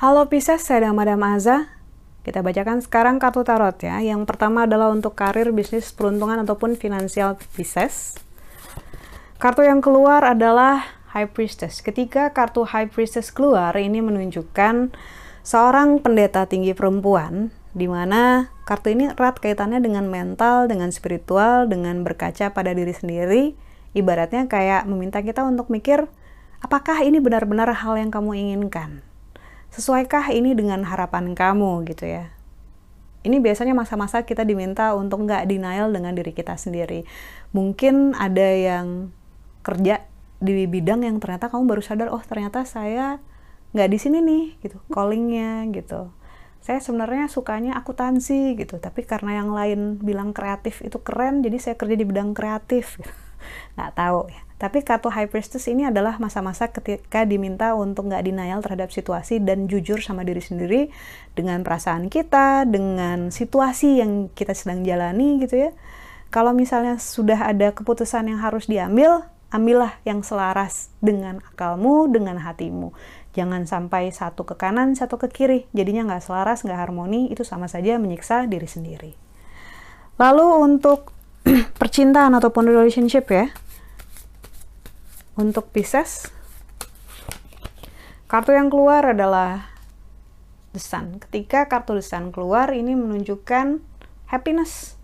Halo Pisces, saya Madam Aza. Kita bacakan sekarang kartu tarot ya. Yang pertama adalah untuk karir, bisnis, peruntungan ataupun finansial Pisces. Kartu yang keluar adalah High Priestess. Ketika kartu High Priestess keluar, ini menunjukkan seorang pendeta tinggi perempuan di mana kartu ini erat kaitannya dengan mental, dengan spiritual, dengan berkaca pada diri sendiri. Ibaratnya kayak meminta kita untuk mikir, apakah ini benar-benar hal yang kamu inginkan? sesuaikah ini dengan harapan kamu gitu ya ini biasanya masa-masa kita diminta untuk nggak denial dengan diri kita sendiri mungkin ada yang kerja di bidang yang ternyata kamu baru sadar oh ternyata saya nggak di sini nih gitu callingnya gitu saya sebenarnya sukanya akuntansi gitu tapi karena yang lain bilang kreatif itu keren jadi saya kerja di bidang kreatif nggak tahu ya tapi kartu High Priestess ini adalah masa-masa ketika diminta untuk nggak denial terhadap situasi dan jujur sama diri sendiri dengan perasaan kita, dengan situasi yang kita sedang jalani gitu ya. Kalau misalnya sudah ada keputusan yang harus diambil, ambillah yang selaras dengan akalmu, dengan hatimu. Jangan sampai satu ke kanan, satu ke kiri. Jadinya nggak selaras, nggak harmoni, itu sama saja menyiksa diri sendiri. Lalu untuk percintaan ataupun relationship ya, untuk Pisces, kartu yang keluar adalah The Sun. Ketika kartu The Sun keluar, ini menunjukkan happiness.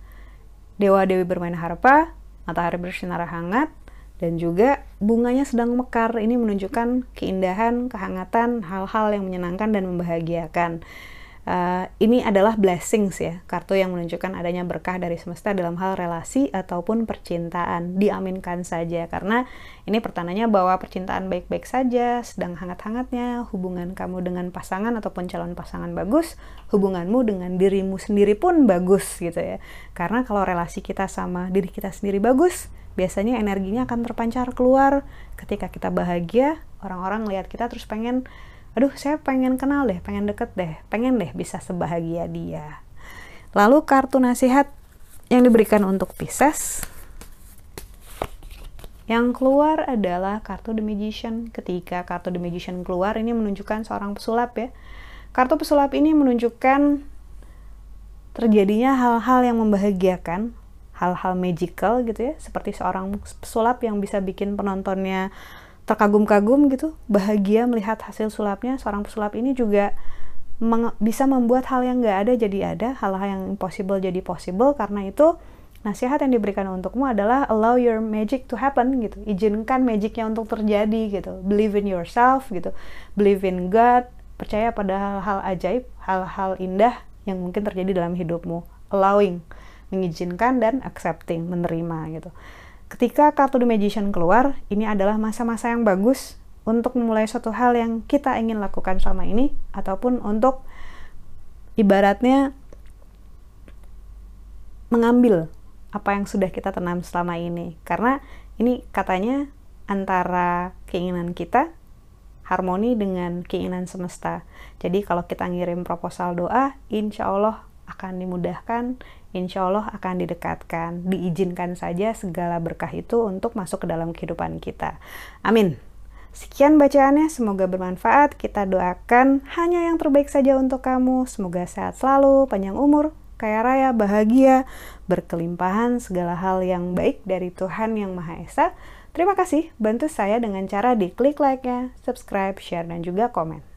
Dewa-dewi bermain harpa, matahari bersinar hangat, dan juga bunganya sedang mekar. Ini menunjukkan keindahan, kehangatan, hal-hal yang menyenangkan dan membahagiakan. Uh, ini adalah blessings ya, kartu yang menunjukkan adanya berkah dari semesta dalam hal relasi ataupun percintaan. Diaminkan saja, karena ini pertanyaan bahwa percintaan baik-baik saja, sedang hangat-hangatnya, hubungan kamu dengan pasangan ataupun calon pasangan bagus, hubunganmu dengan dirimu sendiri pun bagus gitu ya. Karena kalau relasi kita sama diri kita sendiri bagus, biasanya energinya akan terpancar keluar ketika kita bahagia, orang-orang lihat kita terus pengen aduh saya pengen kenal deh, pengen deket deh, pengen deh bisa sebahagia dia. Lalu kartu nasihat yang diberikan untuk Pisces yang keluar adalah kartu The Magician. Ketika kartu The Magician keluar, ini menunjukkan seorang pesulap ya. Kartu pesulap ini menunjukkan terjadinya hal-hal yang membahagiakan, hal-hal magical gitu ya, seperti seorang pesulap yang bisa bikin penontonnya terkagum-kagum gitu, bahagia melihat hasil sulapnya. Seorang pesulap ini juga bisa membuat hal yang nggak ada jadi ada, hal-hal yang impossible jadi possible. Karena itu nasihat yang diberikan untukmu adalah allow your magic to happen gitu. Izinkan magicnya untuk terjadi gitu. Believe in yourself gitu. Believe in God. Percaya pada hal-hal ajaib, hal-hal indah yang mungkin terjadi dalam hidupmu. Allowing, mengizinkan dan accepting, menerima gitu. Ketika kartu The Magician keluar, ini adalah masa-masa yang bagus untuk memulai suatu hal yang kita ingin lakukan selama ini, ataupun untuk ibaratnya mengambil apa yang sudah kita tanam selama ini. Karena ini katanya antara keinginan kita harmoni dengan keinginan semesta. Jadi kalau kita ngirim proposal doa, insya Allah akan dimudahkan, insya Allah akan didekatkan, diizinkan saja segala berkah itu untuk masuk ke dalam kehidupan kita. Amin. Sekian bacaannya, semoga bermanfaat. Kita doakan hanya yang terbaik saja untuk kamu. Semoga sehat selalu, panjang umur, kaya raya, bahagia, berkelimpahan segala hal yang baik dari Tuhan Yang Maha Esa. Terima kasih, bantu saya dengan cara diklik like-nya, subscribe, share, dan juga komen.